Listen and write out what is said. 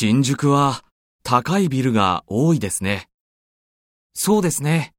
新宿は高いビルが多いですね。そうですね。